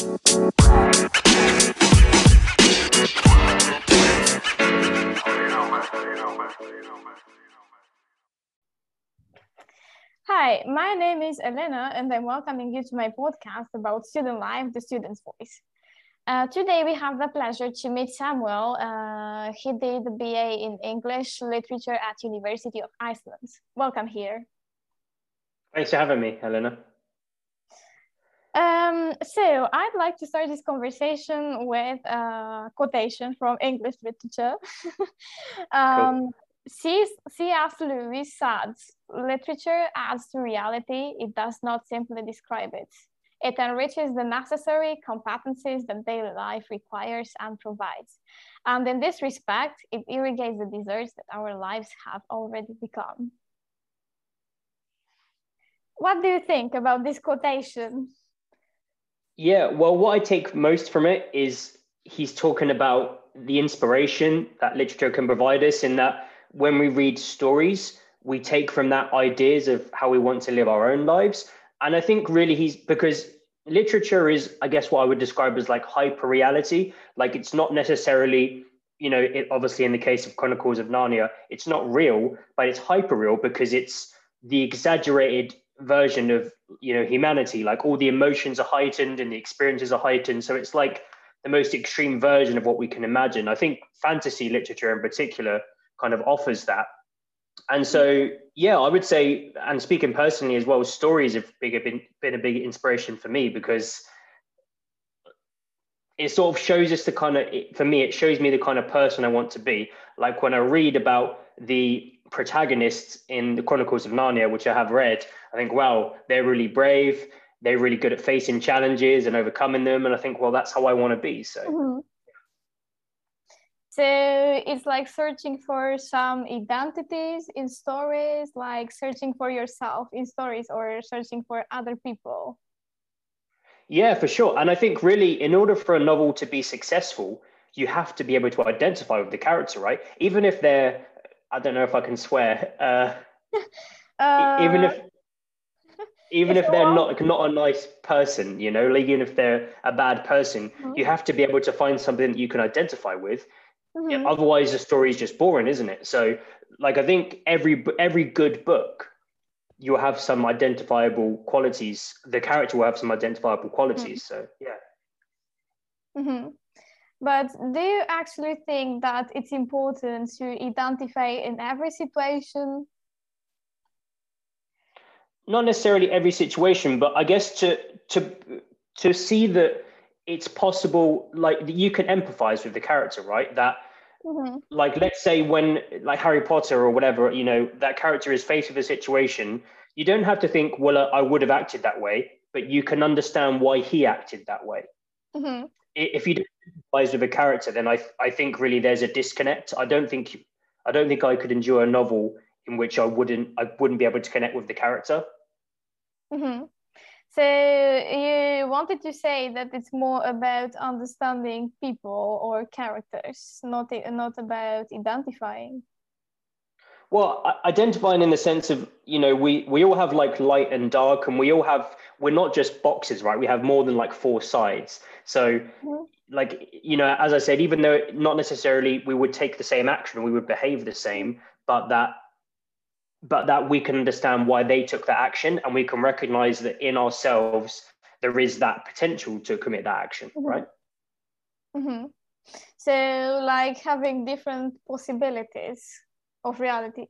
Hi, my name is Elena, and I'm welcoming you to my podcast about student life, the student's voice. Uh, today, we have the pleasure to meet Samuel. Uh, he did the BA in English Literature at University of Iceland. Welcome here. Thanks for having me, Elena. Um, so I'd like to start this conversation with a quotation from English literature. um, cool. C.S. Lewis said, literature adds to reality, it does not simply describe it. It enriches the necessary competencies that daily life requires and provides. And in this respect, it irrigates the deserts that our lives have already become. What do you think about this quotation? Yeah, well, what I take most from it is he's talking about the inspiration that literature can provide us, in that when we read stories, we take from that ideas of how we want to live our own lives. And I think really he's because literature is, I guess, what I would describe as like hyper reality. Like it's not necessarily, you know, it, obviously in the case of Chronicles of Narnia, it's not real, but it's hyper real because it's the exaggerated version of you know humanity like all the emotions are heightened and the experiences are heightened. So it's like the most extreme version of what we can imagine. I think fantasy literature in particular kind of offers that. And so yeah i would say and speaking personally as well stories have been, been a big inspiration for me because it sort of shows us the kind of for me it shows me the kind of person i want to be. Like when i read about the protagonists in the chronicles of narnia which i have read i think wow they're really brave they're really good at facing challenges and overcoming them and i think well that's how i want to be so mm-hmm. So it's like searching for some identities in stories, like searching for yourself in stories or searching for other people. Yeah, for sure. And I think really, in order for a novel to be successful, you have to be able to identify with the character, right? Even if they're, I don't know if I can swear, uh, uh, even if even if they're not not a nice person, you know, like even if they're a bad person, mm-hmm. you have to be able to find something that you can identify with Mm-hmm. Yeah, otherwise, the story is just boring, isn't it? So, like, I think every every good book, you'll have some identifiable qualities. The character will have some identifiable qualities. Mm-hmm. So, yeah. But do you actually think that it's important to identify in every situation? Not necessarily every situation, but I guess to to to see that it's possible like you can empathize with the character right that mm-hmm. like let's say when like harry potter or whatever you know that character is faced with a situation you don't have to think well i would have acted that way but you can understand why he acted that way mm-hmm. If you don't with a character then i i think really there's a disconnect i don't think i don't think i could endure a novel in which i wouldn't i wouldn't be able to connect with the character mm-hmm. So you wanted to say that it's more about understanding people or characters, not not about identifying. Well, identifying in the sense of you know we we all have like light and dark, and we all have we're not just boxes, right? We have more than like four sides. So. Mm-hmm. Like you know, as I said, even though not necessarily we would take the same action, we would behave the same, but that but that we can understand why they took that action and we can recognize that in ourselves there is that potential to commit that action mm-hmm. right mm-hmm. so like having different possibilities of reality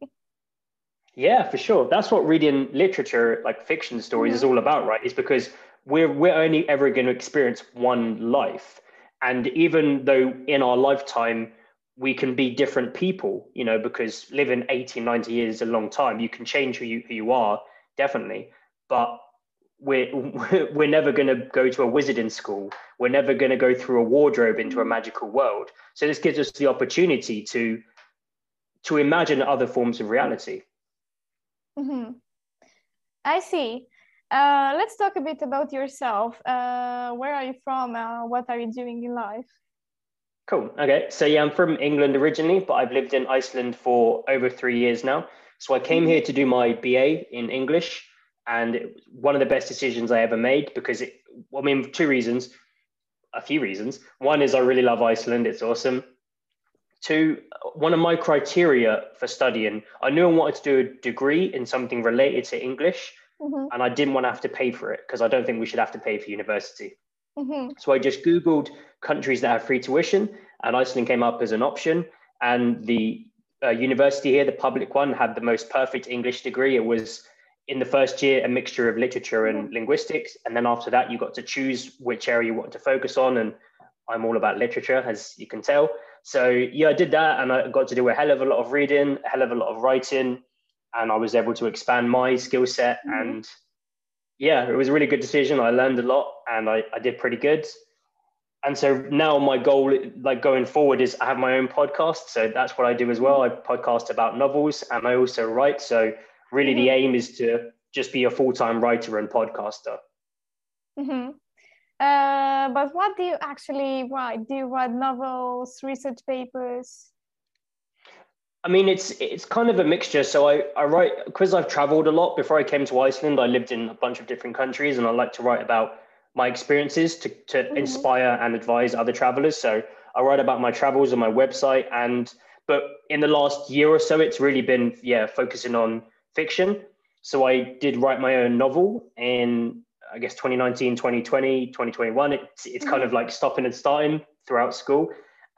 yeah for sure that's what reading literature like fiction stories mm-hmm. is all about right is because we're we're only ever going to experience one life and even though in our lifetime we can be different people, you know, because living 80, 90 years is a long time. You can change who you, who you are, definitely. But we're, we're never going to go to a wizarding school. We're never going to go through a wardrobe into a magical world. So this gives us the opportunity to, to imagine other forms of reality. Mm-hmm. I see. Uh, let's talk a bit about yourself. Uh, where are you from? Uh, what are you doing in life? Cool. Okay. So yeah, I'm from England originally, but I've lived in Iceland for over three years now. So I came here to do my BA in English, and one of the best decisions I ever made because it. I mean, two reasons. a few reasons. One is I really love Iceland, it's awesome. Two, one of my criteria for studying, I knew I wanted to do a degree in something related to English, mm-hmm. and I didn't want to have to pay for it because I don't think we should have to pay for university. Mm-hmm. So I just Googled countries that have free tuition, and Iceland came up as an option. And the uh, university here, the public one, had the most perfect English degree. It was in the first year a mixture of literature and mm-hmm. linguistics, and then after that you got to choose which area you want to focus on. And I'm all about literature, as you can tell. So yeah, I did that, and I got to do a hell of a lot of reading, a hell of a lot of writing, and I was able to expand my skill set. Mm-hmm. And yeah, it was a really good decision. I learned a lot, and I, I did pretty good and so now my goal like going forward is i have my own podcast so that's what i do as well i podcast about novels and i also write so really mm-hmm. the aim is to just be a full-time writer and podcaster mm-hmm. Uh, but what do you actually write do you write novels research papers I mean, it's it's kind of a mixture. So I, I write because I've traveled a lot. Before I came to Iceland, I lived in a bunch of different countries, and I like to write about my experiences to, to mm-hmm. inspire and advise other travelers. So I write about my travels on my website. And but in the last year or so, it's really been yeah focusing on fiction. So I did write my own novel in I guess 2019, 2020, 2021. It's it's mm-hmm. kind of like stopping and starting throughout school.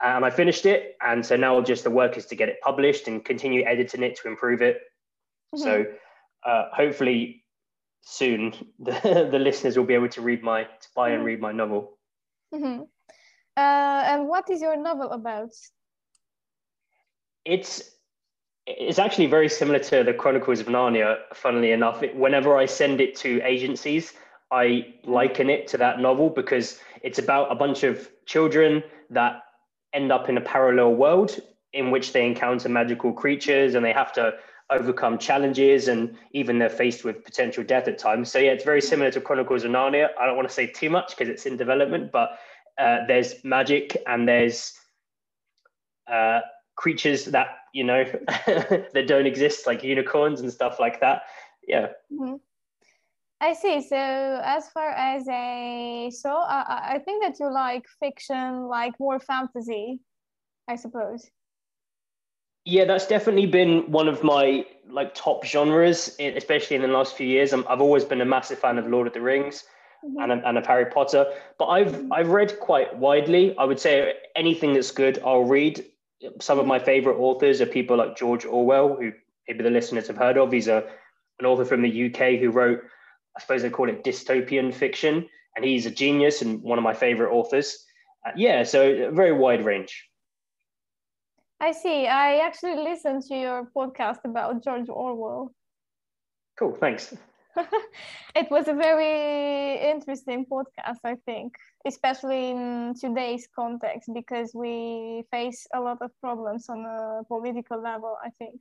And I finished it. And so now just the work is to get it published and continue editing it to improve it. Mm-hmm. So uh, hopefully soon the, the listeners will be able to read my to buy and mm-hmm. read my novel mm-hmm. uh, and what is your novel about it's it's actually very similar to the chronicles of narnia funnily enough it, whenever i send it to agencies i liken it to that novel because it's about a bunch of children that end up in a parallel world in which they encounter magical creatures and they have to overcome challenges and even they're faced with potential death at times. So yeah, it's very similar to Chronicles of Narnia. I don't want to say too much because it's in development, but uh, there's magic and there's uh, creatures that you know that don't exist, like unicorns and stuff like that. Yeah. Mm-hmm. I see. So as far as a so I, I think that you like fiction, like more fantasy, I suppose. Yeah that's definitely been one of my like top genres especially in the last few years. I have always been a massive fan of lord of the rings mm-hmm. and, and of harry potter. But i've mm-hmm. i've read quite widely. I would say anything that's good i'll read. Some of my favorite authors are people like george orwell who maybe the listeners have heard of. He's a an author from the uk who wrote i suppose they call it dystopian fiction and he's a genius and one of my favorite authors uh, yeah so a very wide range I see. I actually listened to your podcast about George Orwell. Cool, thanks. it was a very interesting podcast, I think, especially in today's context, because we face a lot of problems on a political level, I think.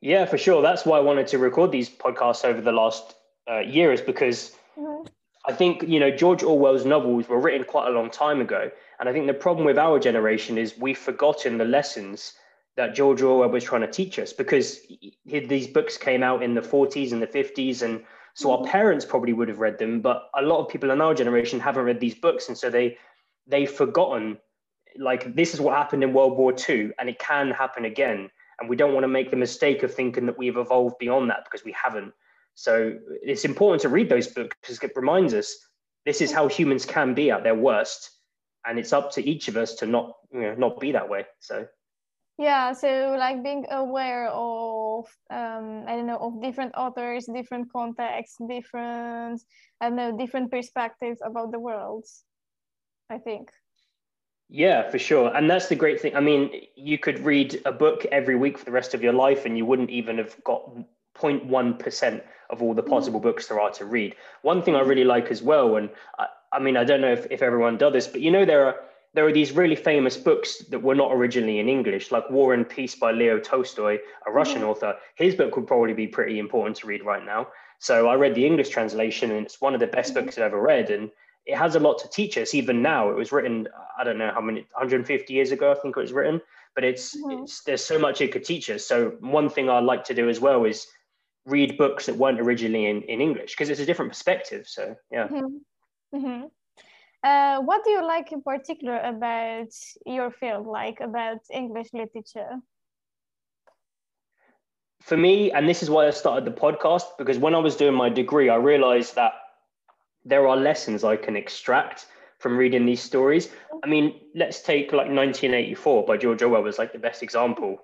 Yeah, for sure. That's why I wanted to record these podcasts over the last uh, year, is because mm-hmm. I think, you know, George Orwell's novels were written quite a long time ago. And I think the problem with our generation is we've forgotten the lessons that George Orwell was trying to teach us because he, these books came out in the 40s and the 50s. And so our mm-hmm. parents probably would have read them, but a lot of people in our generation haven't read these books. And so they, they've forgotten, like, this is what happened in World War II and it can happen again. And we don't want to make the mistake of thinking that we've evolved beyond that because we haven't. So it's important to read those books because it reminds us this is how humans can be at their worst. And it's up to each of us to not you know not be that way. So. Yeah so like being aware of um i don't know of different authors different contexts different i don't know different perspectives about the world i think yeah for sure and that's the great thing i mean you could read a book every week for the rest of your life and you wouldn't even have got 0.1% of all the mm-hmm. possible mm. books there are to read one thing i really like as well and I, I mean, I don't know if, if everyone does this, but you know, there are there are these really famous books that were not originally in English, like War and Peace by Leo Tolstoy, a Russian author. His book would probably be pretty important to read right now. So I read the English translation, and it's one of the best mm-hmm. books I've ever read, and it has a lot to teach us. Even now, it was written I don't know how many 150 years ago, I think it was written, but it's, mm-hmm. it's there's so much it could teach us. So one thing I like to do as well is read books that weren't originally in, in English because it's a different perspective. So yeah. Mm-hmm. Mm-hmm. Uh, what do you like in particular about your field, like about English literature? For me, and this is why I started the podcast, because when I was doing my degree, I realized that there are lessons I can extract from reading these stories. I mean, let's take like 1984 by George Orwell was like the best example.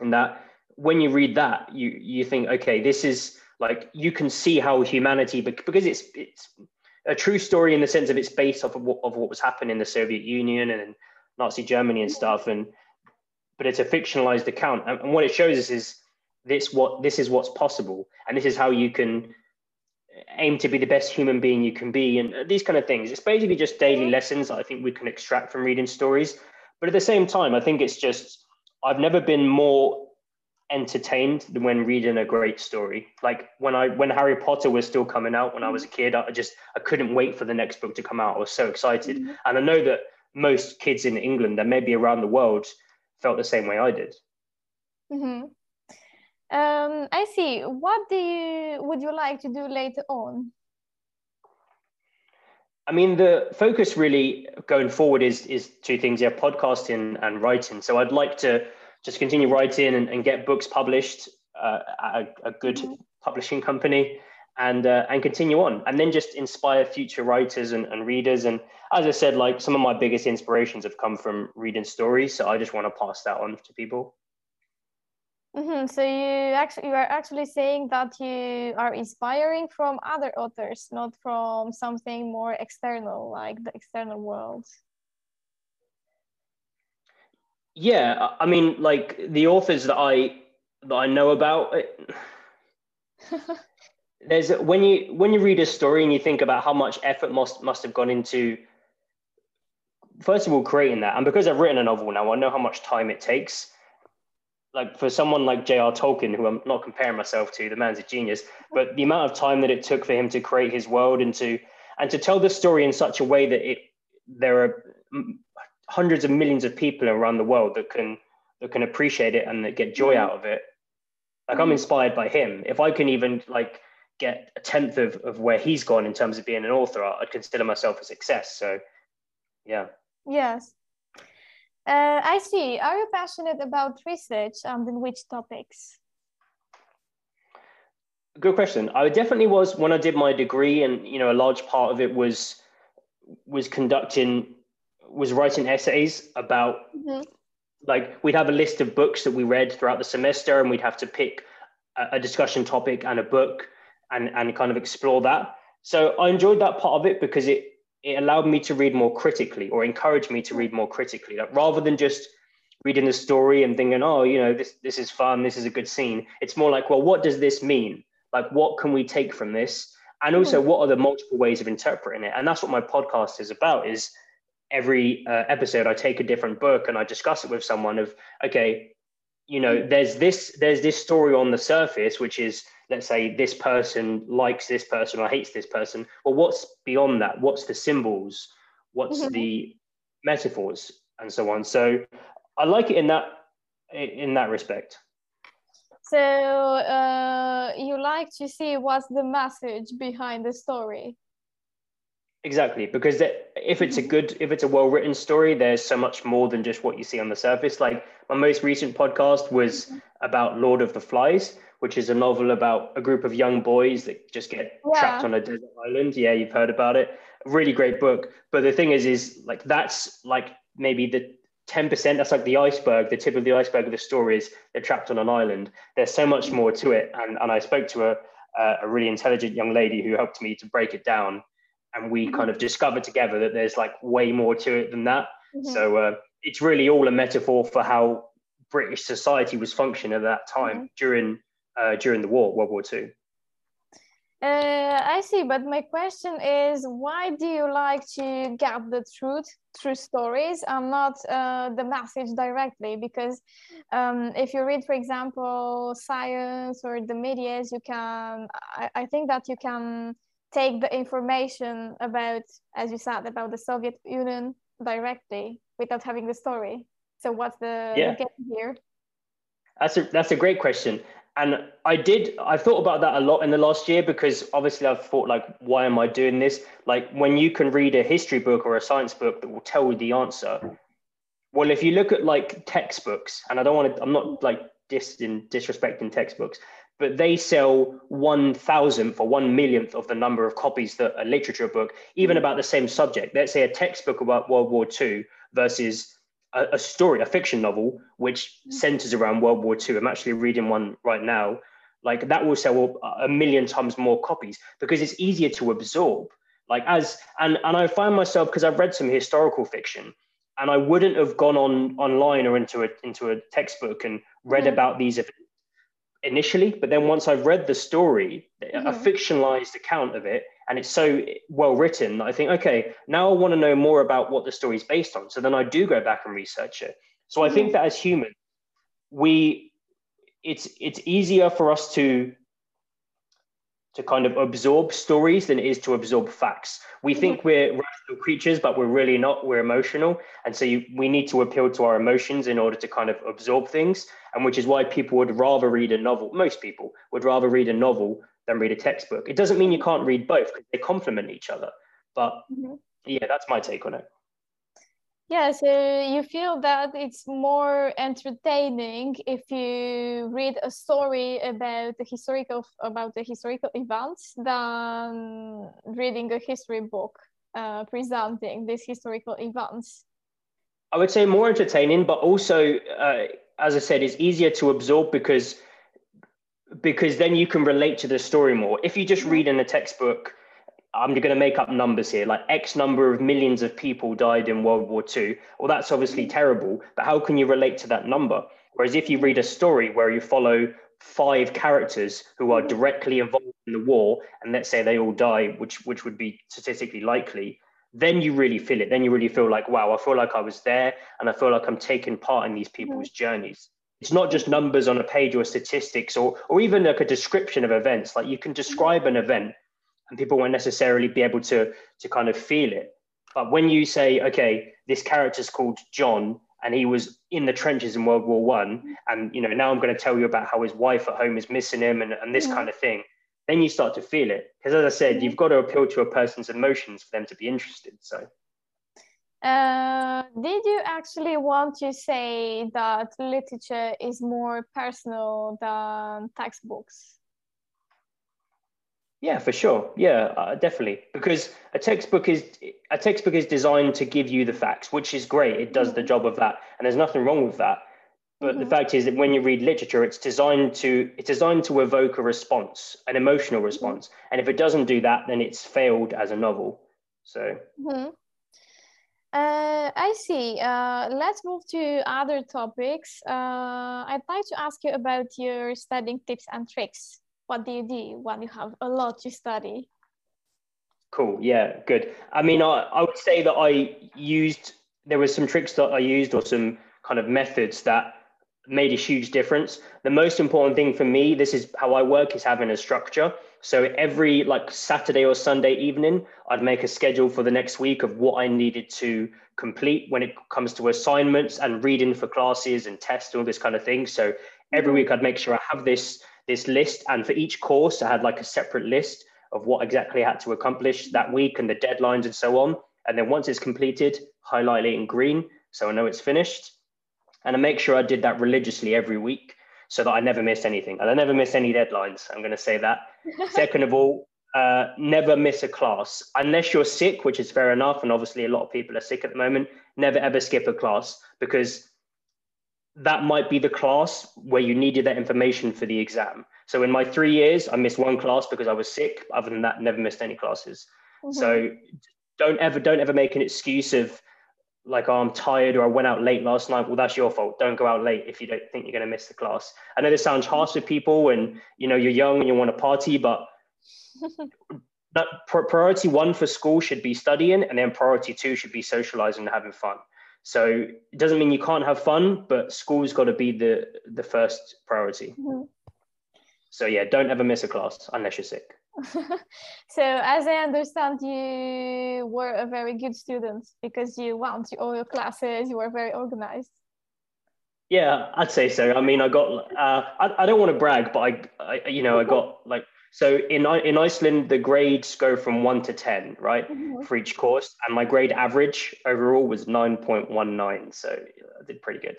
In that, when you read that, you you think, okay, this is like you can see how humanity, because it's it's a true story in the sense of it's based off of what, of what was happening in the Soviet Union and Nazi Germany and stuff, and but it's a fictionalized account, and, and what it shows us is this what this is what's possible, and this is how you can aim to be the best human being you can be and these kind of things. It's basically just daily lessons i think we can extract from reading stories. But at the same time i think it's just i've never been more entertained than when reading a great story. Like when i when harry potter was still coming out when i was a kid i just i couldn't wait for the next book to come out. I was so excited. Mm-hmm. and i know that most kids in england and maybe around the world felt the same way i did. Mm-hmm. Um, I see. What do you would you like to do later on? I mean, the focus really going forward is is two things: yeah, podcasting and writing. So I'd like to just continue writing and, and get books published uh, at a, a good mm-hmm. publishing company, and uh, and continue on, and then just inspire future writers and, and readers. And as I said, like some of my biggest inspirations have come from reading stories, so I just want to pass that on to people. Mm-hmm. So you actually you are actually saying that you are inspiring from other authors, not from something more external, like the external world. Yeah, I mean, like the authors that I that I know about. It, there's when you when you read a story and you think about how much effort must must have gone into first of all creating that, and because I've written a novel now, I know how much time it takes like for someone like J.R. Tolkien, who I'm not comparing myself to, the man's a genius, but the amount of time that it took for him to create his world and to and to tell the story in such a way that it there are hundreds of millions of people around the world that can that can appreciate it and that get joy mm-hmm. out of it. Like I'm mm-hmm. inspired by him. If I can even like get a tenth of, of where he's gone in terms of being an author, I'd consider myself a success. So yeah. Yes. Uh, I see. Are you passionate about research and in which topics? Good question. I definitely was when I did my degree, and you know, a large part of it was was conducting was writing essays about mm-hmm. like we'd have a list of books that we read throughout the semester, and we'd have to pick a, a discussion topic and a book and and kind of explore that. So I enjoyed that part of it because it it allowed me to read more critically or encouraged me to read more critically like rather than just reading the story and thinking oh you know this this is fun this is a good scene. It's more like well what does this mean? Like what can we take from this? And also what are the multiple ways of interpreting it? And that's what my podcast is about is every uh, episode i take a different book and i discuss it with someone of okay you know there's this there's this story on the surface which is let's say this person likes this person or hates this person. Well what's beyond that? What's the symbols? What's mm-hmm. the metaphors? And so on. So i like it in that in that respect. So uh, you like to see what's the message behind the story? Exactly because if it's a mm-hmm. good if it's a well written story there's so much more than just what you see on the surface. Like my most recent podcast was mm-hmm. about lord of the flies which is a novel about a group of young boys that just get yeah. trapped on a desert island. Yeah, you've heard about it. Really great book. But the thing is, is like that's like maybe the 10%, that's like the iceberg, the tip of the iceberg of the story is they're trapped on an island. There's so much more to it. And, and I spoke to a, a really intelligent young lady who helped me to break it down. And we mm-hmm. kind of discovered together that there's like way more to it than that. Mm-hmm. So uh, it's really all a metaphor for how British society was functioning at that time mm-hmm. during uh, during the war, World War II. Uh, I see, but my question is, why do you like to get the truth through stories and not uh, the message directly? Because um, if you read, for example, science or the media, you can. I, I think that you can take the information about, as you said, about the Soviet Union directly without having the story. So what's the yeah. here? That's a that's a great question and I did, I thought about that a lot in the last year because obviously I've thought, like, why am I doing this? Like, when you can read a history book or a science book that will tell you the answer. Well, if you look at like textbooks, and I don't want to, I'm not like dis, disrespecting textbooks, but they sell one thousandth or one millionth of the number of copies that a literature book, even about the same subject. Let's say a textbook about World War II versus a, a story, a fiction novel, which mm. centers around World War II. I'm actually reading one right now. Like that will sell a million times more copies because it's easier to absorb. Like as and and I find myself because I've read some historical fiction, and I wouldn't have gone on online or into a into a textbook and read mm-hmm. about these initially. But then once I've read the story, mm-hmm. a fictionalized account of it, and it's so well written i think okay now i want to know more about what the story is based on. So then i do go back and research it. So i think mm-hmm. that as humans we it's it's easier for us to to kind of absorb stories than it is to absorb facts. We mm-hmm. think we're rational creatures but we're really not. We're emotional. And so you, we need to appeal to our emotions in order to kind of absorb things and which is why people would rather read a novel most people would rather read a novel than read a textbook. It doesn't mean you can't read both because they complement each other. But mm-hmm. yeah, that's my take on it. Yeah, so you feel that it's more entertaining if you read a story about the historical about the historical events than reading a history book uh, presenting these historical events. I would say more entertaining, but also, uh, as I said, it's easier to absorb because because then you can relate to the story more. If you just read in a textbook, I'm going to make up numbers here, like X number of millions of people died in World War II. Well, that's obviously mm-hmm. terrible, but how can you relate to that number? Whereas if you read a story where you follow five characters who are mm-hmm. directly involved in the war, and let's say they all die, which which would be statistically likely, then you really feel it. Then you really feel like, wow, I feel like I was there, and I feel like I'm taking part in these people's journeys it's not just numbers on a page or statistics or or even like a description of events. Like you can describe an event and people won't necessarily be able to to kind of feel it. But when you say okay this character's called john and he was in the trenches in world war one and you know now i'm going to tell you about how his wife at home is missing him and, and this kind of thing then you start to feel it. Because as i said you've got to appeal to a person's emotions for them to be interested so uh, did you actually want to say that literature is more personal than textbooks? Yeah, for sure. Yeah, uh, definitely. Because a textbook is a textbook is designed to give you the facts, which is great. It does the mm-hmm. job of that, and there's nothing wrong with that. But mm-hmm. the fact is that when you read literature, it's designed to it's designed to evoke a response, an emotional mm-hmm. response. And if it doesn't do that, then it's failed as a novel. So. Mm-hmm. Uh, I see. Uh, let's move to other topics. Uh, I'd like to ask you about your studying tips and tricks. What do you do when you have a lot to study? Cool. Yeah, good. I mean, I, I would say that I used, there were some tricks that I used or some kind of methods that made a huge difference. The most important thing for me, this is how I work, is having a structure. So every like Saturday or Sunday evening, I'd make a schedule for the next week of what I needed to complete when it comes to assignments and reading for classes and tests, and all this kind of thing. So every mm-hmm. week I'd make sure I have this this list, and for each course, I had like a separate list of what exactly I had to accomplish that week and the deadlines and so on. And then once it's completed, highlight it in green so I know it's finished. And I make sure I did that religiously every week so that I never missed anything. And I never miss any deadlines. I'm going to say that. Second of all, uh, never miss a class unless you're sick, which is fair enough. And obviously, a lot of people are sick at the moment. Never ever skip a class because that might be the class where you needed that information for the exam. So in my three years, I missed one class because I was sick. Other than that, never missed any classes. Mm-hmm. So don't ever don't ever make an excuse of like, oh, I'm tired or I went out late last night. Well, that's your fault. Don't go out late if you don't think you're going to miss the class. I know this sounds harsh to people and, you know, you're young and you want to party, but that priority one for school should be studying and then priority two should be socializing and having fun. So it doesn't mean you can't have fun, but school's got to be the, the first priority. Mm-hmm. So yeah, don't ever miss a class unless you're sick. so as I understand, you were a very good student because you went to all your classes. You were very organized. Yeah, I'd say so. I mean, I got. Uh, I, I don't want to brag, but I, I, you know, I got like so in in Iceland the grades go from one to ten, right, mm-hmm. for each course, and my grade average overall was nine point one nine. So I did pretty good.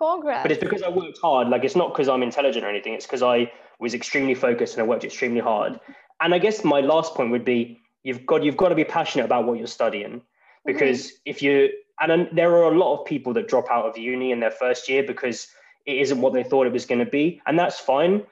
Congrats. But it's because I worked hard. Like it's not because I'm intelligent or anything. It's because I was extremely focused and I worked extremely hard. And I guess my last point would be you've got you've got to be passionate about what you're studying because mm-hmm. if you and there are a lot of people that drop out of uni in their first year because it isn't what they thought it was going to be and that's fine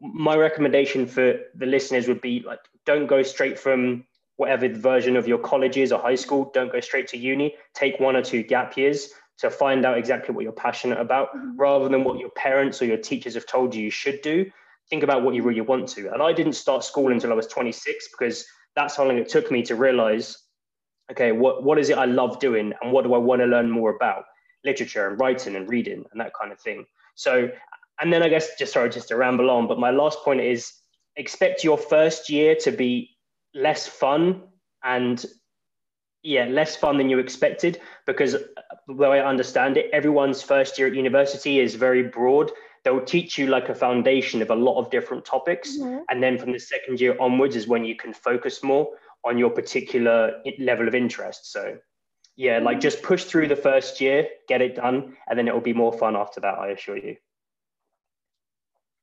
my recommendation for the listeners would be like don't go straight from whatever version of your college is or high school don't go straight to uni take one or two gap years to find out exactly what you're passionate about mm-hmm. rather than what your parents or your teachers have told you you should do think about what you really want to and i didn't start school until i was 26 because that's how long it took me to realize okay, what, what is it I love doing and what do I want to learn more about? Literature and writing and reading and that kind of thing. So, and then I guess just sorry, just to ramble on, but my last point is expect your first year to be less fun and yeah, less fun than you expected because the way I understand it, everyone's first year at university is very broad. They'll teach you like a foundation of a lot of different topics. Mm-hmm. And then from the second year onwards is when you can focus more on your particular level of interest. So, yeah, like mm. just push through the first year, get it done, and then it will be more fun after that, I assure you.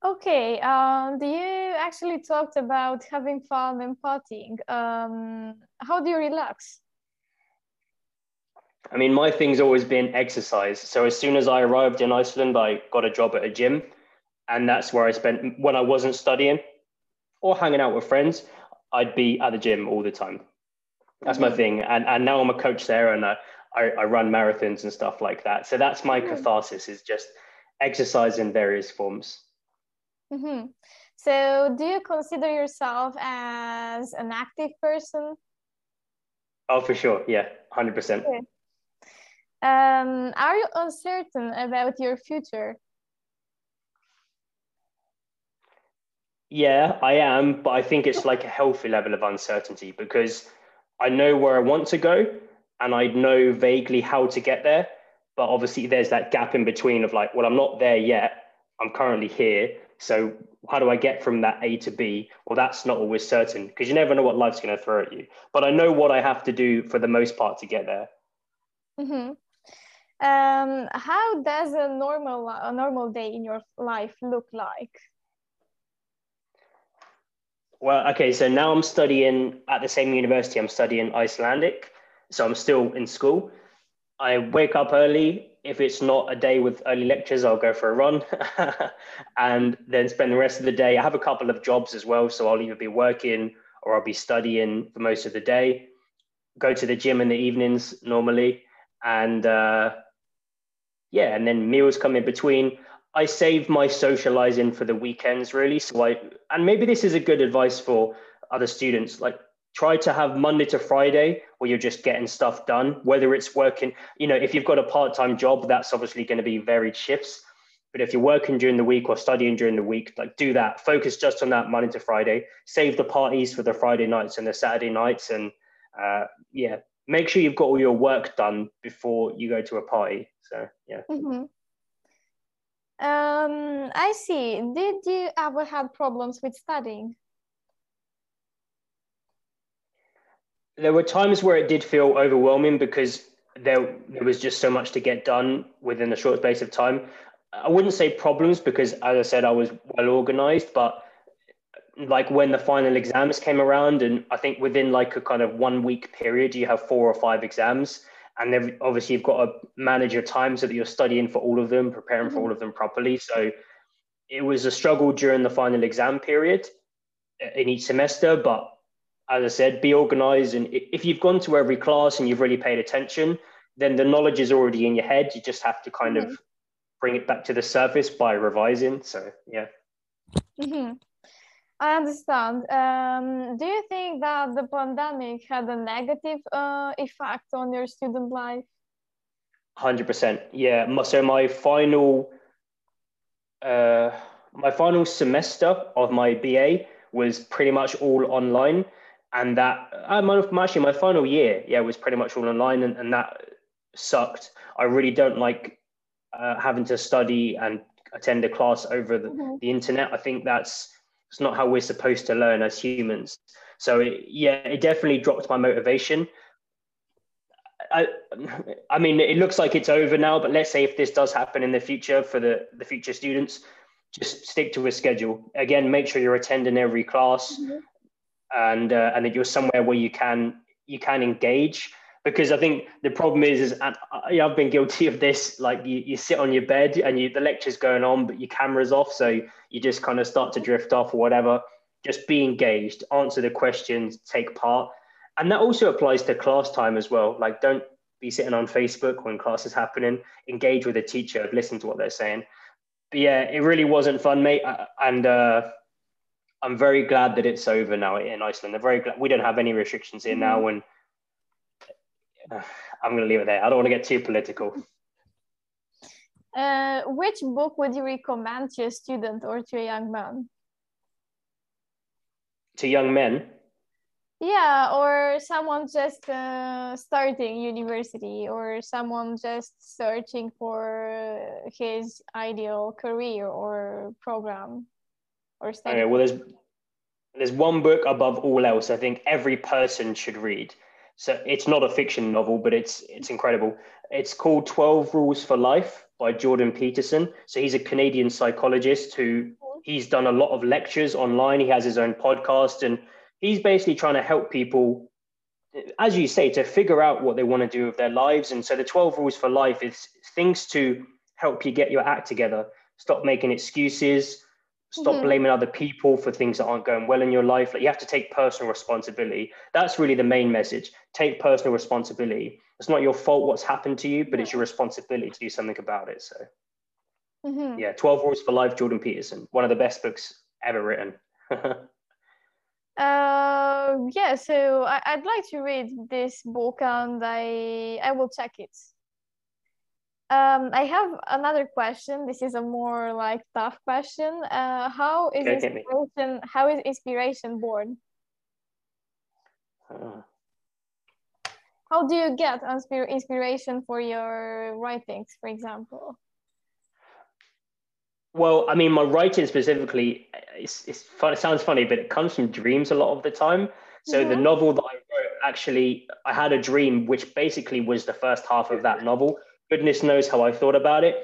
Okay, um, do you actually talked about having fun and partying? Um, how do you relax? I mean, my thing's always been exercise. So as soon as I arrived in Iceland, I got a job at a gym, and that's where I spent when I wasn't studying or hanging out with friends. I'd be at the gym all the time. That's my mm-hmm. thing. And and now I'm a coach there, and I, I, I run marathons and stuff like that. So that's my mm-hmm. catharsis is just exercise in various forms. Mm-hmm. So do you consider yourself as an active person? Oh, for sure. Yeah, hundred percent. Um, are you uncertain about your future? Yeah, I am, but I think it's like a healthy level of uncertainty because I know where I want to go and I know vaguely how to get there. But obviously, there's that gap in between of like, well, I'm not there yet. I'm currently here. So, how do I get from that A to B? Well, that's not always certain because you never know what life's going to throw at you. But I know what I have to do for the most part to get there. Mm-hmm. Um, how does a normal a normal day in your life look like? Well, okay, so now I'm studying at the same university. I'm studying Icelandic, so I'm still in school. I wake up early. If it's not a day with early lectures, I'll go for a run and then spend the rest of the day. I have a couple of jobs as well, so I'll either be working or I'll be studying for most of the day. Go to the gym in the evenings normally, and uh, yeah, and then meals come in between. I save my socializing for the weekends really. So I and maybe this is a good advice for other students. Like try to have Monday to Friday where you're just getting stuff done, whether it's working, you know, if you've got a part-time job, that's obviously going to be varied shifts. But if you're working during the week or studying during the week, like do that. Focus just on that Monday to Friday. Save the parties for the Friday nights and the Saturday nights. And uh, yeah, make sure you've got all your work done before you go to a party. So yeah. Mm-hmm. Um, I see. Did you ever have problems with studying? There were times where it did feel overwhelming because there, there was just so much to get done within a short space of time. I wouldn't say problems because, as I said, I was well organized, but like when the final exams came around, and I think within like a kind of one week period, you have four or five exams and then obviously you've got to manage your time so that you're studying for all of them, preparing mm-hmm. for all of them properly. So it was a struggle during the final exam period in each semester, but as I said, be organized. And if you've gone to every class and you've really paid attention, then the knowledge is already in your head. You just have to kind mm-hmm. of bring it back to the surface by revising. So, yeah. Mm-hmm. I understand. Um, do you think that the pandemic had a negative uh, effect on your student life? 100%. Yeah. So my final, uh, my final semester of my BA was pretty much all online. And that, I'm uh, actually my final year, yeah, was pretty much all online and, and that sucked. I really don't like uh, having to study and attend a class over the, mm-hmm. the internet. I think that's it's not how we're supposed to learn as humans. So it, yeah, it definitely dropped my motivation. I, I mean, it looks like it's over now, but let's say if this does happen in the future for the, the future students, just stick to a schedule. Again, make sure you're attending every class, mm-hmm. and uh, and that you're somewhere where you can you can engage. Because I think the problem is, is and I, I've been guilty of this. Like you, you sit on your bed and you the lecture's going on, but your camera's off, so you just kind of start to drift off or whatever. Just be engaged, answer the questions, take part, and that also applies to class time as well. Like don't be sitting on Facebook when class is happening. Engage with a teacher, listen to what they're saying but yeah, it really wasn't fun, mate. Uh, and uh, I'm very glad that it's over now in Iceland. I'm very glad we don't have any restrictions here now. Mm-hmm. And I'm going to leave it there. I don't want to get too political. Uh, which book would you recommend to a student or to a young man? To young men? yeah or someone just uh, starting university or someone just searching for his ideal career or program or study. okay well there's there's one book above all else i think every person should read so it's not a fiction novel but it's it's incredible. It's called 12 rules for life by jordan peterson. So he's a canadian psychologist who he's done a lot of lectures online. He has his own podcast and he's basically trying to help people as you say to figure out what they want to do with their lives. And so the 12 rules for life is things to help you get your act together. Stop making excuses stop mm-hmm. blaming other people for things that aren't going well in your life. Like you have to take personal responsibility. That's really the main message. Take personal responsibility. It's not your fault what's happened to you but it's your responsibility to do something about it so. Mm-hmm. yeah 12 rules for life jordan peterson. One of the best books ever written. Uh, yeah, so I, would like to read this book and I I will check it. Um, I have another question. This is a more like tough question. Uh, how is okay, inspiration? How is inspiration born? Uh. How do you get inspiration for your writings, for example? Well, I mean, my writing specifically, it's, it's fun, it sounds funny, but it comes from dreams a lot of the time. So the novel that I wrote, actually, I had a dream, which basically was the first half of that novel. Goodness knows how I thought about it.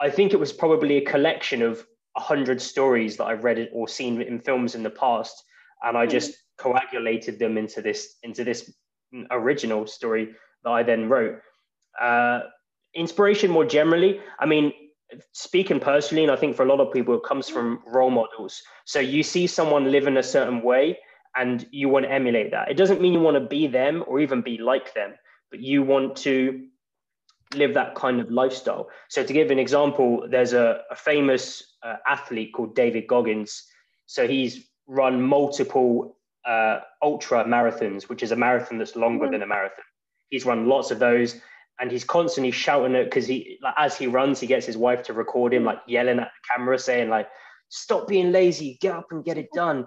I think it was probably a collection of a hundred stories that I've read or seen in films in the past, and I just mm-hmm. coagulated them into this into this original story that I then wrote. Uh, inspiration more generally, I mean, speaking personally, and I think for a lot of people, it comes from role models. So you see someone live in a certain way and you want to emulate that. It doesn't mean you want to be them or even be like them, but you want to live that kind of lifestyle. So to give an example, there's a, a famous uh, athlete called David Goggins. So he's run multiple uh, ultra marathons, which is a marathon that's longer mm-hmm. than a marathon. He's run lots of those and he's constantly shouting it because he like as he runs he gets his wife to record him like yelling at the camera saying like stop being lazy get up and get it done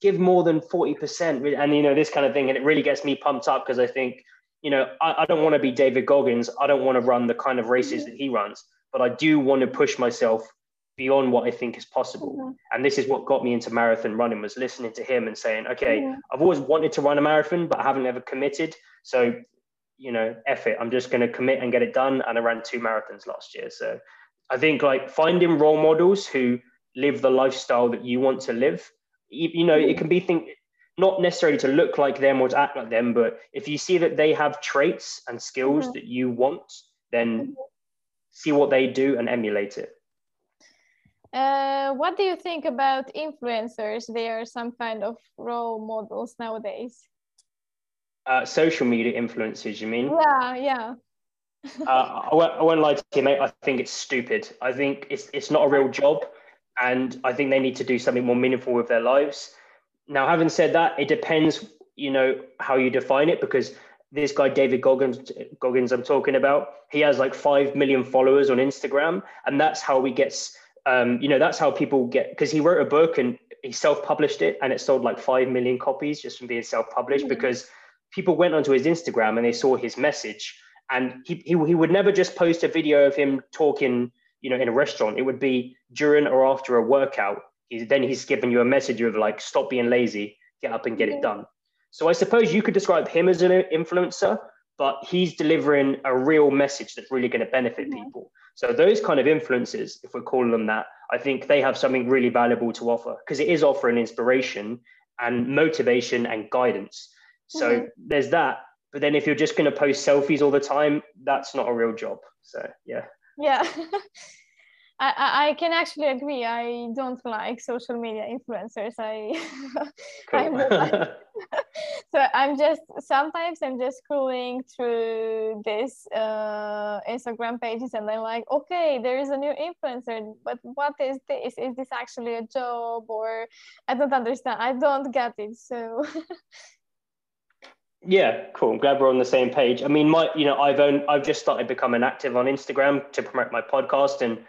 give more than 40% and you know this kind of thing and it really gets me pumped up because i think you know I, I don't want to be david goggins i don't want to run the kind of races that he runs but i do want to push myself beyond what i think is possible mm-hmm. and this is what got me into marathon running was listening to him and saying okay mm-hmm. i've always wanted to run a marathon but i haven't ever committed so you know, F it, I'm just going to commit and get it done. And I ran two marathons last year. So I think like finding role models who live the lifestyle that you want to live, you, you know, it can be think not necessarily to look like them or to act like them, but if you see that they have traits and skills mm-hmm. that you want, then mm-hmm. see what they do and emulate it. Uh, what do you think about influencers? They are some kind of role models nowadays. Uh, social media influencers, you mean? Yeah, yeah. uh, I, won't, I won't lie to you, mate. I think it's stupid. I think it's it's not a real job, and I think they need to do something more meaningful with their lives. Now, having said that, it depends, you know, how you define it, because this guy David Goggins, Goggins, I'm talking about, he has like five million followers on Instagram, and that's how he gets, um, you know, that's how people get because he wrote a book and he self-published it, and it sold like five million copies just from being self-published mm-hmm. because people went onto his Instagram and they saw his message And he, he, he would never just post a video of him talking, you know, in a restaurant. It would be during or after a workout. He's, then he's giving you a message of like, stop being lazy, get up and get it done. So I suppose you could describe him as an influencer, but he's delivering a real message that's really going to benefit mm-hmm. people. So those kind of influences, if we're calling them that, I think they have something really valuable to offer because it is offering inspiration and motivation and guidance. So mm-hmm. there's that. But then if you're just going to post selfies all the time, that's not a real job. So yeah. Yeah. I, I can actually agree. I don't like social media influencers. I, I'm so I'm just sometimes I'm just scrolling through this uh, Instagram pages and I'm like, okay, there is a new influencer, but what is this? Is this actually a job or I don't understand. I don't get it. So. Yeah, cool. I'm glad we're on the same page. I mean, my, you know, I've owned, I've just started becoming active on Instagram to promote my podcast, and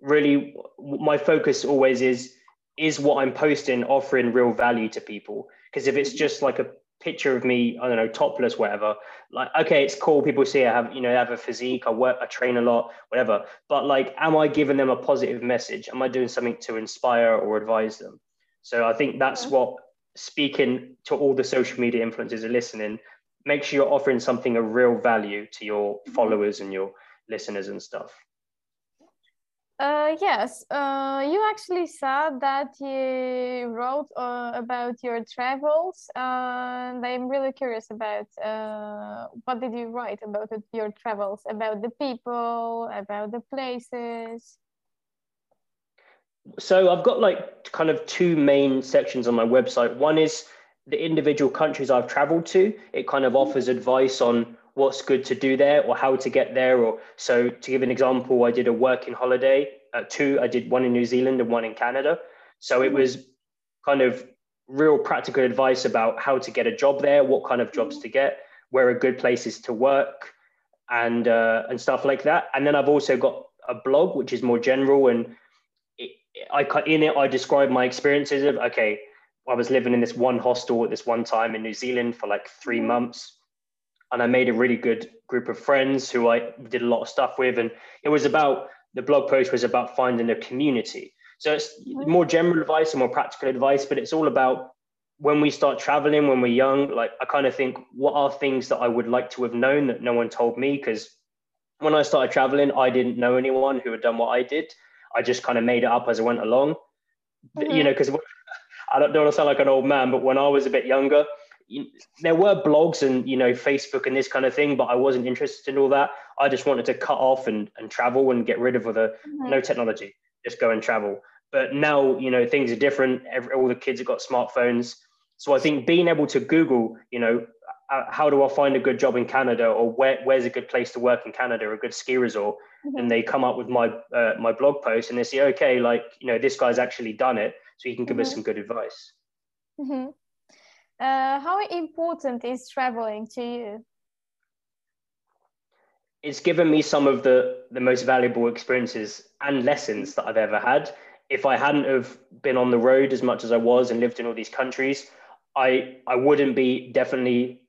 really my focus always is is what I'm posting offering real value to people? Because if it's just like a picture of me, I don't know, topless, whatever, like okay, it's cool. People see I have, you know, I have a physique, I work, I train a lot, whatever. But like, am I giving them a positive message? Am I doing something to inspire or advise them? So I think that's what speaking to all the social media influencers are listening. Make sure you're offering something of real value to your mm-hmm. followers and your listeners and stuff. Uh, yes, uh, you actually said that you wrote uh, about your travels, and I'm really curious about uh, what did you write about your travels, about the people, about the places. So I've got like kind of two main sections on my website. One is the individual countries I've traveled to. It kind of offers advice on what's good to do there or how to get there. Or so to give an example, I did a working holiday. Uh, two, I did one in New Zealand and one in Canada. So it was kind of real practical advice about how to get a job there, what kind of jobs to get, where are good places to work, and uh, and stuff like that. And then I've also got a blog which is more general and it, I in it I describe my experiences of okay, I was living in this one hostel at this one time in New Zealand for like three months and I made a really good group of friends who I did a lot of stuff with. And it was about the blog post was about finding a community. So it's mm-hmm. more general advice and more practical advice, but it's all about when we start traveling, when we're young, like I kind of think, what are things that I would like to have known that no one told me? Because when I started traveling, I didn't know anyone who had done what I did. I just kind of made it up as I went along. Mm-hmm. You know, because I don't, don't want to sound like an old man, but when I was a bit younger, there were blogs and you know Facebook and this kind of thing, but I wasn't interested in all that. I just wanted to cut off and, and travel and get rid of the mm-hmm. no technology, just go and travel. But now you know things are different. Every, all the kids have got smartphones, so I think being able to Google, you know, uh, how do I find a good job in Canada, or where, where's a good place to work in Canada, a good ski resort, mm-hmm. and they come up with my uh, my blog post and they say, okay, like you know, this guy's actually done it, so he can give mm-hmm. us some good advice. Mm-hmm. Uh, how important is traveling to you? It's given me some of the, the most valuable experiences and lessons that I've ever had. If I hadn't have been on the road as much as I was and lived in all these countries, I I wouldn't be definitely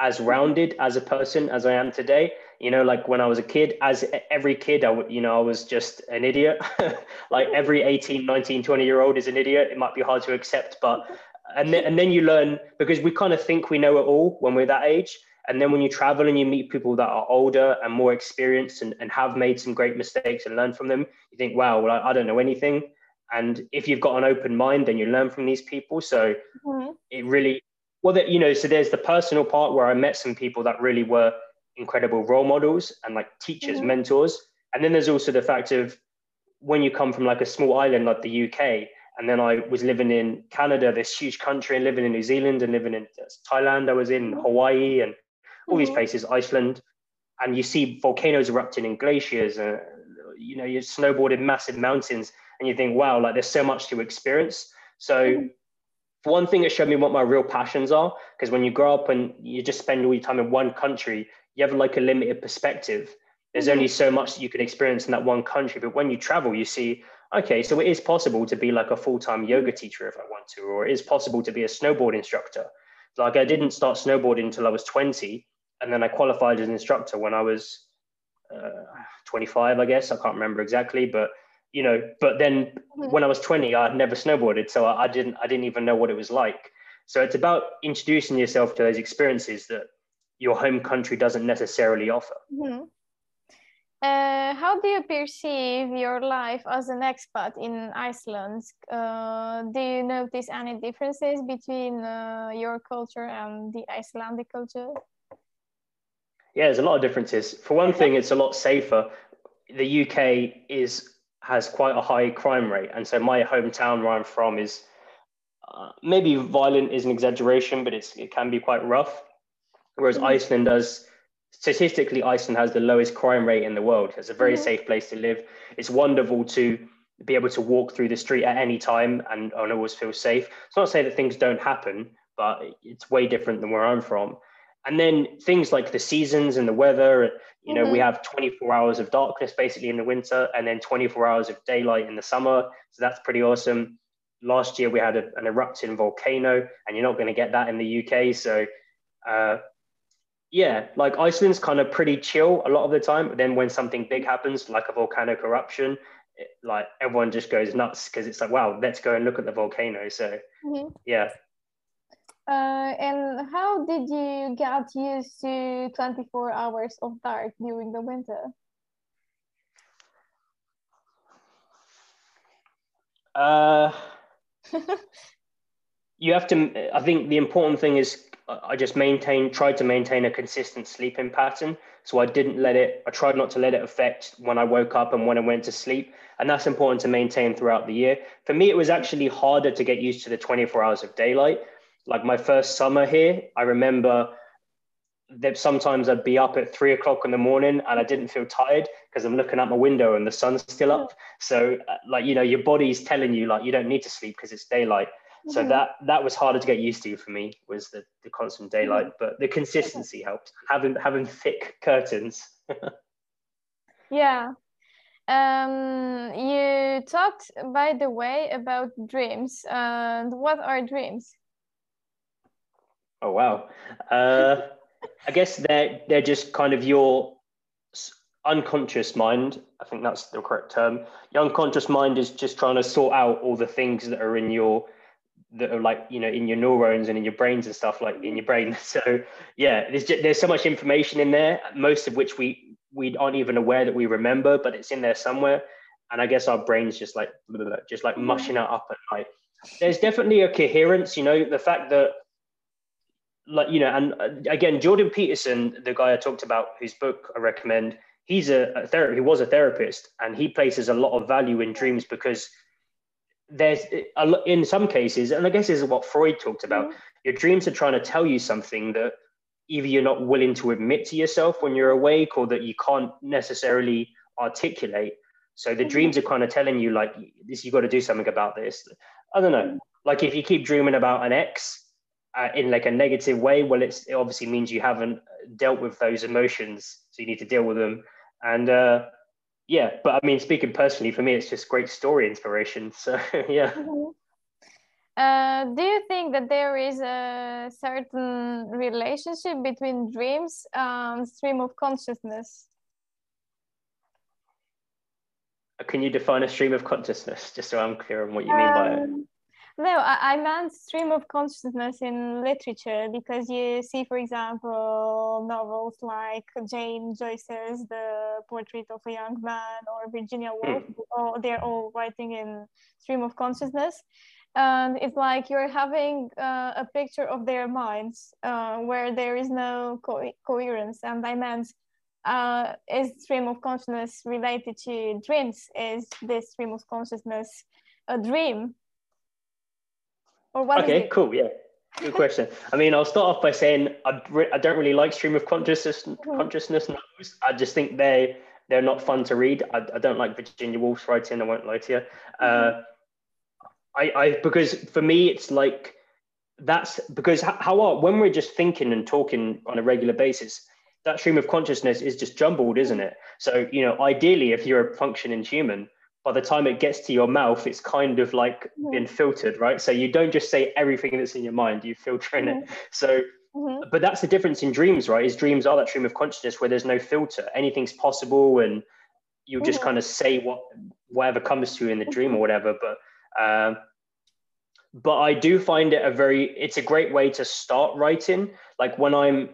as rounded as a person as I am today. You know, like when I was a kid, as every kid, I would, you know, I was just an idiot. like every 18, 19, 20 year old is an idiot. It might be hard to accept, but and then, and then you learn because we kind of think we know it all when we're that age and then when you travel and you meet people that are older and more experienced and, and have made some great mistakes and learn from them you think wow well, I, I don't know anything and if you've got an open mind then you learn from these people so mm-hmm. it really well that you know so there's the personal part where i met some people that really were incredible role models and like teachers mm-hmm. mentors and then there's also the fact of when you come from like a small island like the uk and then I was living in Canada, this huge country, and living in New Zealand and living in Thailand. I was in Hawaii and all these mm-hmm. places, Iceland. And you see volcanoes erupting in glaciers, and uh, you know, you're snowboarding massive mountains, and you think, wow, like there's so much to experience. So, mm-hmm. for one thing, it showed me what my real passions are. Because when you grow up and you just spend all your time in one country, you have like a limited perspective. There's mm-hmm. only so much that you can experience in that one country. But when you travel, you see, okay, so it is possible to be like a full time yoga teacher if I want to, or it is possible to be a snowboard instructor. Like I didn't start snowboarding until I was 20. and then I qualified as an instructor when I was uh, 25, I guess. I can't remember exactly, but you know, but then mm-hmm. when I was 20, I had never snowboarded, so I, I didn't I didn't even know what it was like. So it's about introducing yourself to those experiences that your home country doesn't necessarily offer. Mm-hmm. Uh, how do you perceive your life as an expat in Iceland? Uh, do you notice any differences between uh, your culture and the Icelandic culture? Yeah, there's a lot of differences. For one thing, it's a lot safer. The UK is has quite a high crime rate, and so my hometown where I'm from is uh, maybe violent is an exaggeration, but it's it can be quite rough. Whereas mm-hmm. Iceland does statistically, Iceland has the lowest crime rate in the world. It's a very mm-hmm. safe place to live. It's wonderful to be able to walk through the street at any time and, and always feel safe. It's not to say that things don't happen, but it's way different than where I'm from. And then things like the seasons and the weather, you know, mm-hmm. we have 24 hours of darkness basically in the winter and then 24 hours of daylight in the summer. So that's pretty awesome. Last year we had a, an erupting volcano, and you're not going to get that in the UK. So uh, yeah, like Iceland's kind of pretty chill a lot of the time. But then when something big happens, like a volcanic eruption, it, like everyone just goes nuts because it's like, wow, let's go and look at the volcano. So mm-hmm. yeah. Uh, and how did you get used to 24 hours of dark during the winter? Uh, you have to, I think the important thing is I just maintained, tried to maintain a consistent sleeping pattern. So I didn't let it, I tried not to let it affect when I woke up and when I went to sleep. And that's important to maintain throughout the year. For me, it was actually harder to get used to the 24 hours of daylight. Like my first summer here, I remember that sometimes I'd be up at three o'clock in the morning and I didn't feel tired because I'm looking out my window and the sun's still up. So, uh, like, you know, your body's telling you, like, you don't need to sleep because it's daylight. So mm-hmm. that that was harder to get used to for me was the, the constant daylight, mm-hmm. but the consistency helped. Having having thick curtains. yeah. Um, you talked, by the way, about dreams. And what are dreams? Oh wow! Uh, I guess they're they're just kind of your unconscious mind. I think that's the correct term. Your unconscious mind is just trying to sort out all the things that are in your that are like you know in your neurons and in your brains and stuff like in your brain. So yeah there's just, there's so much information in there most of which we we aren't even aware that we remember but it's in there somewhere. And i guess our brains just like just like mushing it up at night. There's definitely a coherence you know the fact that like you know and uh, again jordan peterson the guy i talked about whose book i recommend he's a, a therapist he was a therapist and he places a lot of value in dreams because there's in some cases, and I guess this is what Freud talked about. Mm-hmm. Your dreams are trying to tell you something that either you're not willing to admit to yourself when you're awake, or that you can't necessarily articulate. So the mm-hmm. dreams are kind of telling you, like, this, you got to do something about this. I don't know. Mm-hmm. Like if you keep dreaming about an ex uh, in like a negative way, well, it's, it obviously means you haven't dealt with those emotions, so you need to deal with them. And uh, yeah, but I mean, speaking personally, for me, it's just great story inspiration. So yeah. Mm-hmm. Uh, do you think that there is a certain relationship between dreams and stream of consciousness? Can you define a stream of consciousness, just so I'm clear on what you mean by it? No, I, I meant stream of consciousness in literature because you see, for example, novels like James Joyce's The Portrait of a Young Man or Virginia Woolf. Mm. All, they're all writing in stream of consciousness. And it's like you're having uh, a picture of their minds uh, where there is no co- coherence. And I meant uh, is stream of consciousness related to dreams? Is this stream of consciousness a dream or what okay, cool. Yeah. Good question. I mean, I'll start off by saying I, I don't really like stream of consciousness mm-hmm. consciousness novels. I just think they they're not fun to read. I, I don't like Virginia Woolf's writing. I won't lie to you. Mm-hmm. Uh, I, I because for me it's like that's because how, how are when we're just thinking and talking on a regular basis, that stream of consciousness is just jumbled, isn't it? So you know, ideally, if you're a functioning human, by the time it gets to your mouth, it's kind of like been filtered, right? So you don't just say everything that's in your mind, you filter in it. So mm-hmm. but that's the difference in dreams, right? Is dreams are that stream of consciousness where there's no filter, anything's possible, and you just mm-hmm. kind of say what whatever comes to you in the dream or mm-hmm. whatever. But um, but I do find it a very it's a great way to start writing. Like when I'm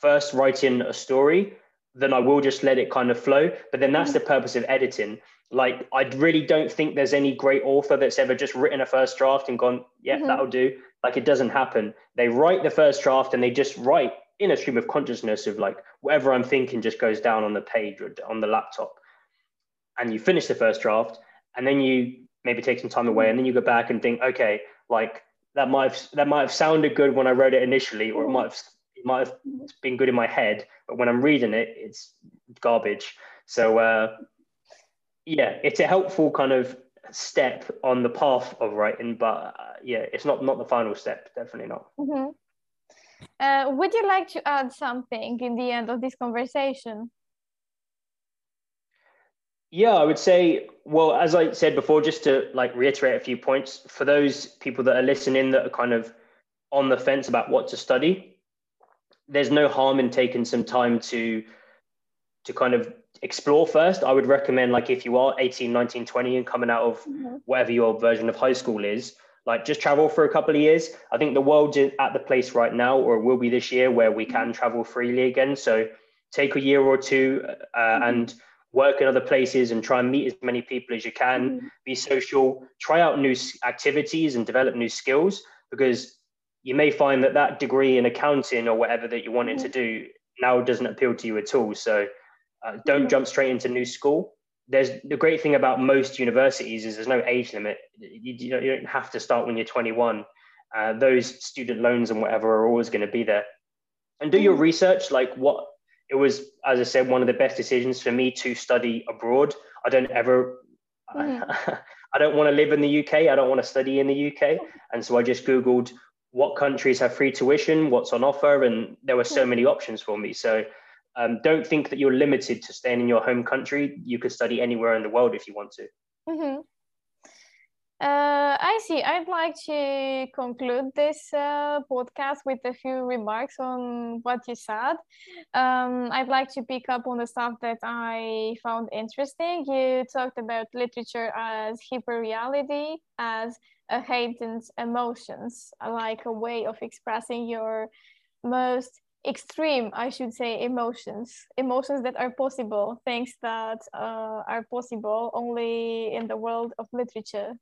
first writing a story, then I will just let it kind of flow. But then that's mm-hmm. the purpose of editing. Like I really don't think there's any great author that's ever just written a first draft and gone, yeah, mm-hmm. that'll do. Like it doesn't happen. They write the first draft and they just write in a stream of consciousness of like whatever I'm thinking just goes down on the page or on the laptop. And you finish the first draft and then you maybe take some time away and then you go back and think, okay, like that might have that might have sounded good when I wrote it initially, or it might have it might have been good in my head, but when I'm reading it, it's garbage. So uh, yeah, it's a helpful kind of step on the path of writing, but uh, yeah, it's not not the final step. Definitely not. Mm-hmm. Uh, would you like to add something in the end of this conversation? Yeah, I would say, well, as I said before, just to like reiterate a few points for those people that are listening that are kind of on the fence about what to study, there's no harm in taking some time to to kind of explore first. I would recommend like if you are 18, 19, 20 and coming out of mm-hmm. whatever your version of high school is, like just travel for a couple of years. I think the world's at the place right now, or will be this year, where we can mm-hmm. travel freely again. So take a year or two uh, mm-hmm. and work in other places and try and meet as many people as you can, mm-hmm. be social, try out new activities and develop new skills because you may find that that degree in accounting or whatever that you wanted mm-hmm. to do now doesn't appeal to you at all. So uh, don't jump straight into new school. There's the great thing about most universities is there's no age limit. You, you don't have to start when you're 21. Uh, those student loans and whatever are always going to be there. And do your research, like what it was, as I said, one of the best decisions for me to study abroad. I don't ever, mm-hmm. I don't want to live in the UK. I don't want to study in the UK. And so I just Googled what countries have free tuition, what's on offer, and there were so mm-hmm. many options for me. So um, don't think that you're limited to staying in your home country. You could study anywhere in the world if you want to. Mm-hmm. Uh, I see. I'd like to conclude this uh, podcast with a few remarks on what you said. Um, I'd like to pick up on the stuff that I found interesting. You talked about literature as hyperreality, as a heightened emotions, like a way of expressing your most extreme, I should say, emotions, emotions that are possible, things that uh, are possible only in the world of literature.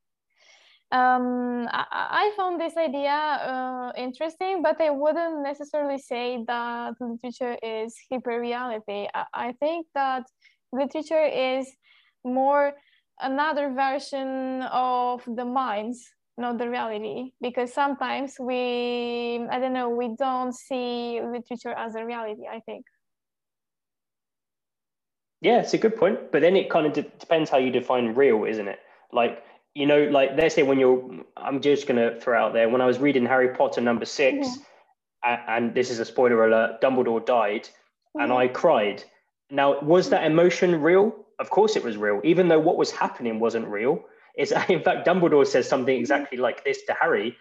Um, I, I, found this idea uh, interesting, but I wouldn't necessarily say that literature is hyperreality. I, I think that literature is more another version of the minds not the reality because sometimes we i don't know we don't see literature as a reality i think. Yeah it's a good point but then it kind of de- depends how you define real isn't it? Like you know like let's say when you're i'm just going to throw out there when i was reading harry potter number 6 mm-hmm. and, and, this is a spoiler alert dumbledore died mm-hmm. and i cried. Now was that emotion real? Of course it was real even though what was happening wasn't real it's in fact Dumbledore says something exactly like this to Harry.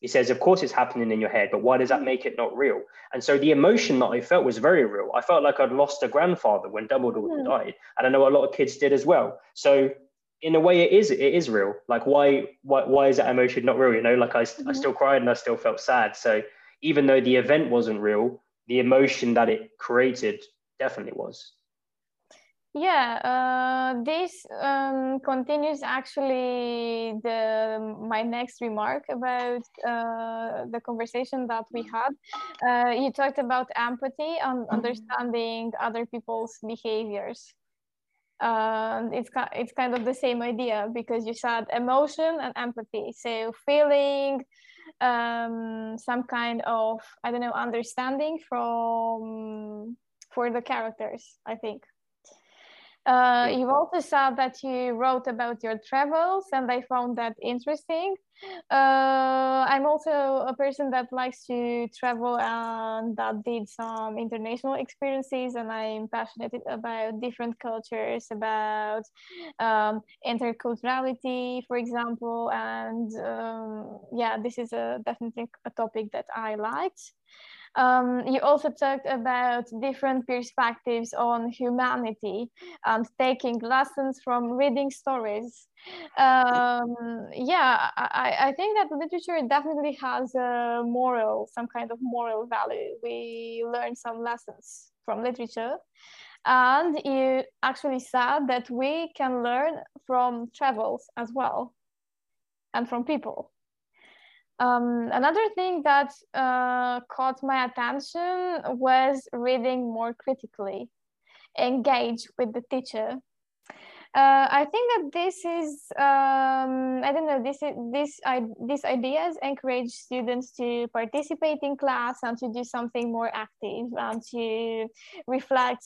He says, "Of course, it's happening in your head, but why does that make it not real?" And so the emotion that I felt was very real. I felt like I'd lost a grandfather when Dumbledore yeah. Hmm. died, and I know a lot of kids did as well. So in a way, it is it is real. Like why why why is that emotion not real? You know, like I mm-hmm. I still cried and I still felt sad. So even though the event wasn't real, the emotion that it created definitely was. Yeah, uh, this um, continues actually the my next remark about uh, the conversation that we had. Uh, you talked about empathy and understanding other people's behaviors. it's it's kind of the same idea because you said emotion and empathy. So feeling um, some kind of I don't know understanding from for the characters. I think. Uh, you also said that you wrote about your travels, and I found that interesting. Uh, I'm also a person that likes to travel and that did some international experiences, and I'm passionate about different cultures, about um, interculturality, for example. And um, yeah, this is a definitely a topic that I liked. Um, you also talked about different perspectives on humanity and taking lessons from reading stories. Um, yeah, I, I think that literature definitely has a moral, some kind of moral value. We learn some lessons from literature. And you actually said that we can learn from travels as well and from people. Um, another thing that uh, caught my attention was reading more critically, engage with the teacher. Uh, I think that this is um, I don't know this is this I, these ideas encourage students to participate in class and to do something more active and to reflect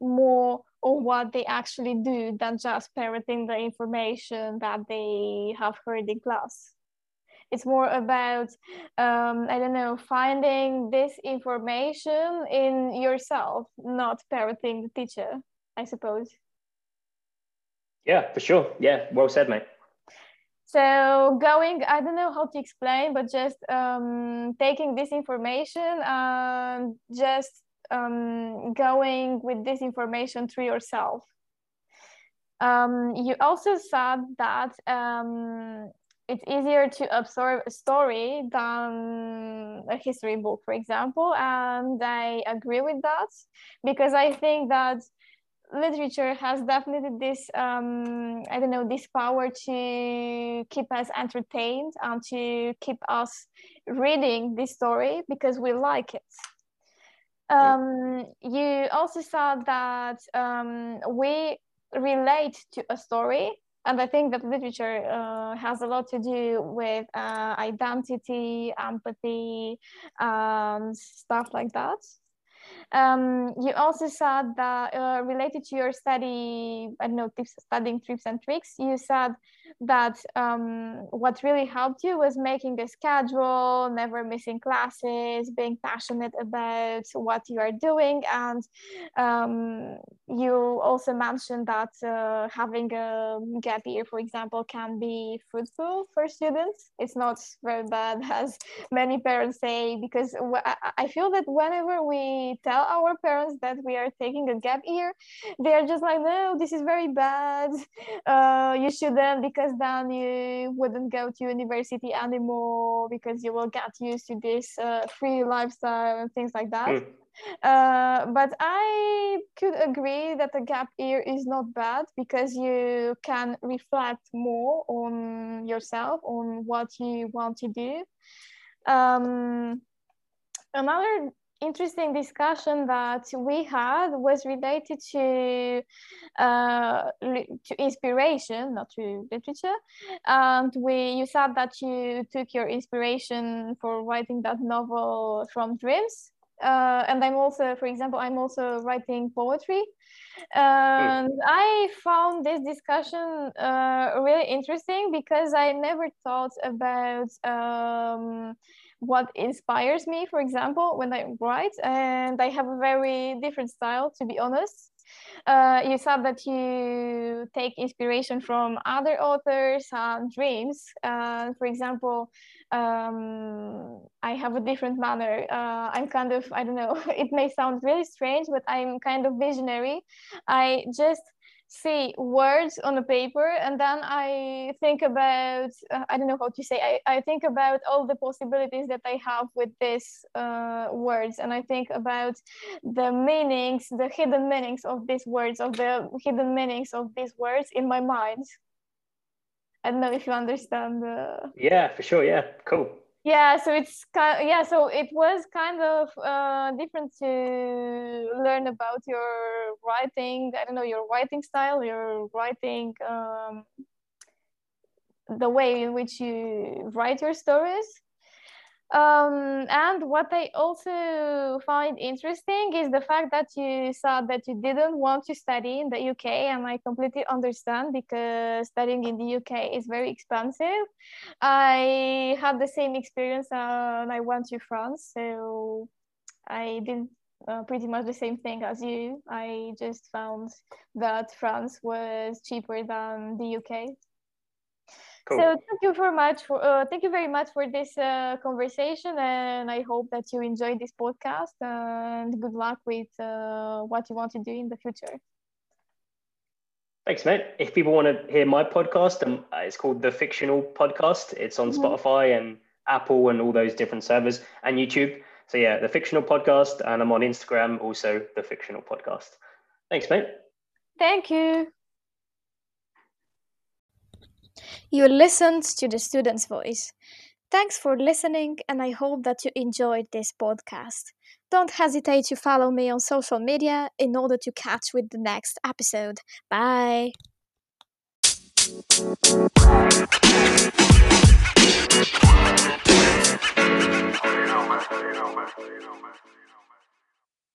more on what they actually do than just parroting the information that they have heard in class it's more about um, i don't know finding this information in yourself not parroting the teacher i suppose. Yeah for sure. Yeah well said mate. So going i don't know how to explain but just um, taking this information and just um, going with this information through yourself. Um, you also said that um, it's easier to absorb a story than a history book, for example. And I agree with that because I think that literature has definitely this um, i don't know this power to keep us entertained and to keep us reading this story because we like it um, you also said that um, we relate to a story and I think that literature uh, has a lot to do with uh, identity, empathy, and stuff like that. Um, you also said that uh, related to your study, I don't know, tips, studying tips and tricks, you said that um, what really helped you was making a schedule, never missing classes, being passionate about what you are doing. And um, you also mentioned that uh, having a gap year, for example, can be fruitful for students. It's not very bad, as many parents say, because I feel that whenever we tell our parents that we are taking a gap year, they are just like, no, this is very bad. Uh, you shouldn't because then you wouldn't go to university anymore because you will get used to this uh, free lifestyle and things like that. Mm. Uh, but I could agree that the gap year is not bad because you can reflect more on yourself, on what you want to do. Um, another interesting discussion that we had was related to uh, to inspiration, not to literature. And we you said that you took your inspiration for writing that novel from dreams. Uh, and I'm also, for example, I'm also writing poetry. And mm. I found this discussion uh, really interesting because I never thought about um, what inspires me, for example, when I write, and I have a very different style, to be honest. Uh, you said that you take inspiration from other authors and dreams. Uh, for example, um, I have a different manner. Uh, I'm kind of, I don't know, it may sound really strange, but I'm kind of visionary. I just see words on a paper and then i think about uh, i don't know how to say I, I think about all the possibilities that i have with these uh, words and i think about the meanings the hidden meanings of these words of the hidden meanings of these words in my mind. I don't know if you understand uh... yeah for sure yeah cool yeah so it's kind of, yeah so it was kind of uh, different to learn about your writing i don't know your writing style your writing um, the way in which you write your stories um, and what I also find interesting is the fact that you said that you didn't want to study in the UK, and I completely understand because studying in the UK is very expensive. I had the same experience when I went to France, so I did uh, pretty much the same thing as you. I just found that France was cheaper than the UK. Cool. So thank you very much for uh, thank you very much for this uh, conversation, and I hope that you enjoyed this podcast. and good luck with uh, what you want to do in the future. Thanks, mate. If people want to hear my podcast, um, it's called The Fictional Podcast. It's on mm-hmm. Spotify and Apple and all those different servers and YouTube. So yeah, The Fictional Podcast, and I'm on Instagram also, The Fictional Podcast. Thanks, mate. Thank you. You listened to the student's voice. Thanks for listening, and I hope that you enjoyed this podcast. Don't hesitate to follow me on social media in order to catch with the next episode. Bye.